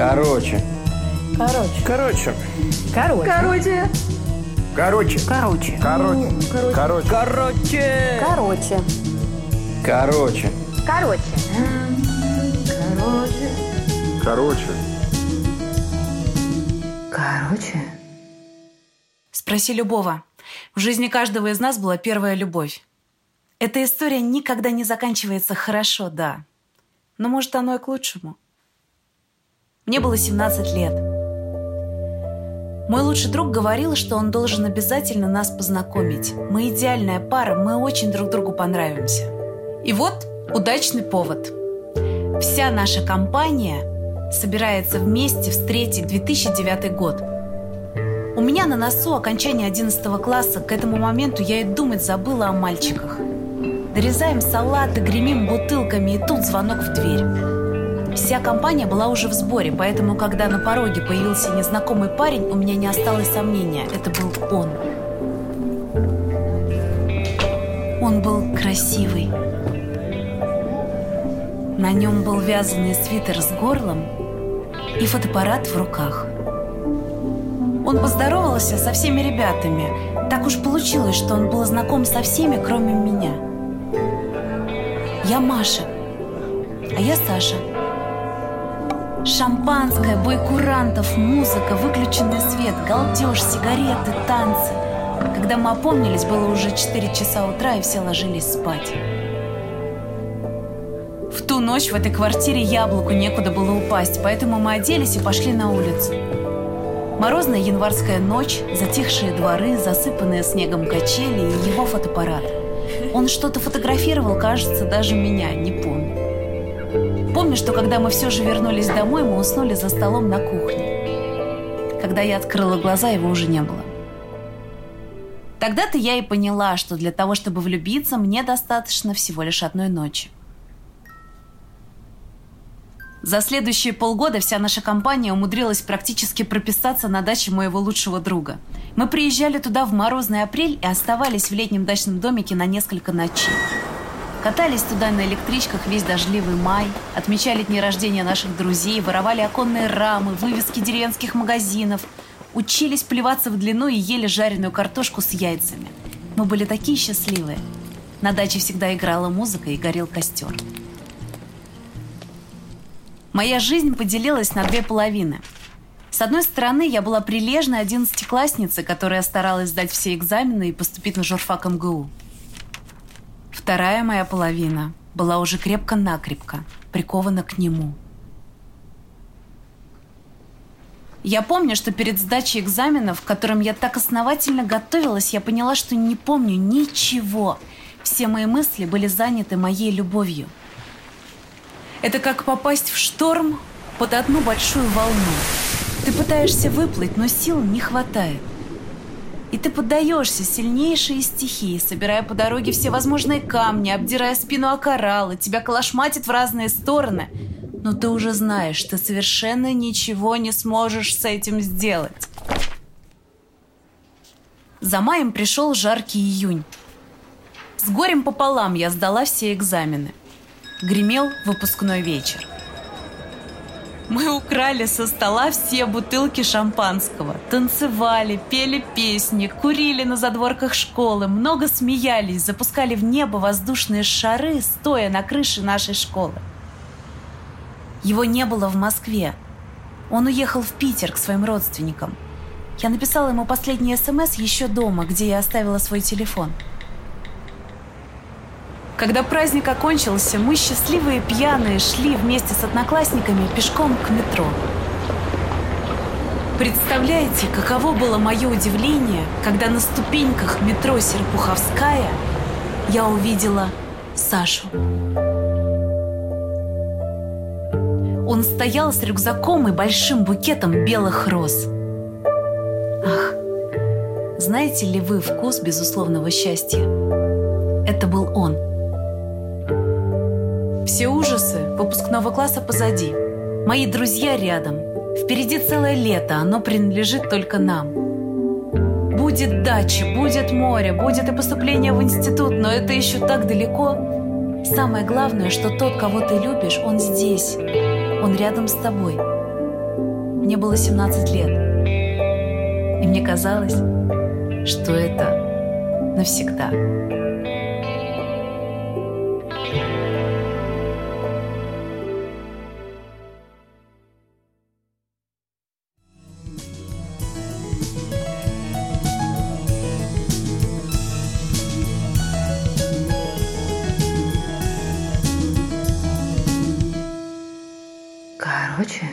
Короче. Короче. Короче. Короче. Короче. Короче. Короче. Короче. Короче. Короче. Короче. Короче. Короче. Короче. Короче. Спроси любого. В жизни каждого из нас была первая любовь. Эта история никогда не заканчивается хорошо, да. Но может оно и к лучшему. Мне было 17 лет. Мой лучший друг говорил, что он должен обязательно нас познакомить. Мы идеальная пара, мы очень друг другу понравимся. И вот удачный повод. Вся наша компания собирается вместе встретить 2009 год. У меня на носу окончание 11 класса. К этому моменту я и думать забыла о мальчиках. Дорезаем салаты, гремим бутылками, и тут звонок в дверь. Вся компания была уже в сборе, поэтому, когда на пороге появился незнакомый парень, у меня не осталось сомнения. Это был он. Он был красивый. На нем был вязаный свитер с горлом и фотоаппарат в руках. Он поздоровался со всеми ребятами. Так уж получилось, что он был знаком со всеми, кроме меня. Я Маша, а я Саша. Шампанское, бой курантов, музыка, выключенный свет, галдеж, сигареты, танцы. Когда мы опомнились, было уже 4 часа утра, и все ложились спать. В ту ночь в этой квартире яблоку некуда было упасть, поэтому мы оделись и пошли на улицу. Морозная январская ночь, затихшие дворы, засыпанные снегом качели и его фотоаппарат. Он что-то фотографировал, кажется, даже меня, не помню. Помню, что когда мы все же вернулись домой, мы уснули за столом на кухне. Когда я открыла глаза, его уже не было. Тогда-то я и поняла, что для того, чтобы влюбиться, мне достаточно всего лишь одной ночи. За следующие полгода вся наша компания умудрилась практически прописаться на даче моего лучшего друга. Мы приезжали туда в морозный апрель и оставались в летнем дачном домике на несколько ночей. Катались туда на электричках весь дождливый май, отмечали дни рождения наших друзей, воровали оконные рамы, вывески деревенских магазинов, учились плеваться в длину и ели жареную картошку с яйцами. Мы были такие счастливые. На даче всегда играла музыка и горел костер. Моя жизнь поделилась на две половины. С одной стороны, я была прилежной одиннадцатиклассницей, которая старалась сдать все экзамены и поступить на журфак МГУ. Вторая моя половина была уже крепко-накрепко прикована к нему. Я помню, что перед сдачей экзаменов, к которым я так основательно готовилась, я поняла, что не помню ничего. Все мои мысли были заняты моей любовью – это как попасть в шторм под одну большую волну. Ты пытаешься выплыть, но сил не хватает. И ты поддаешься сильнейшей стихии, собирая по дороге все возможные камни, обдирая спину о кораллы, тебя колошматит в разные стороны. Но ты уже знаешь, ты совершенно ничего не сможешь с этим сделать. За маем пришел жаркий июнь. С горем пополам я сдала все экзамены гремел выпускной вечер. Мы украли со стола все бутылки шампанского, танцевали, пели песни, курили на задворках школы, много смеялись, запускали в небо воздушные шары, стоя на крыше нашей школы. Его не было в Москве. Он уехал в Питер к своим родственникам. Я написала ему последний СМС еще дома, где я оставила свой телефон – когда праздник окончился, мы счастливые пьяные шли вместе с одноклассниками пешком к метро. Представляете, каково было мое удивление, когда на ступеньках метро Серпуховская я увидела Сашу. Он стоял с рюкзаком и большим букетом белых роз. Ах, знаете ли вы вкус безусловного счастья? Это был он – все ужасы выпускного класса позади. Мои друзья рядом. Впереди целое лето, оно принадлежит только нам. Будет дача, будет море, будет и поступление в институт, но это еще так далеко. Самое главное, что тот, кого ты любишь, он здесь. Он рядом с тобой. мне было 17 лет. И мне казалось, что это навсегда. Короче,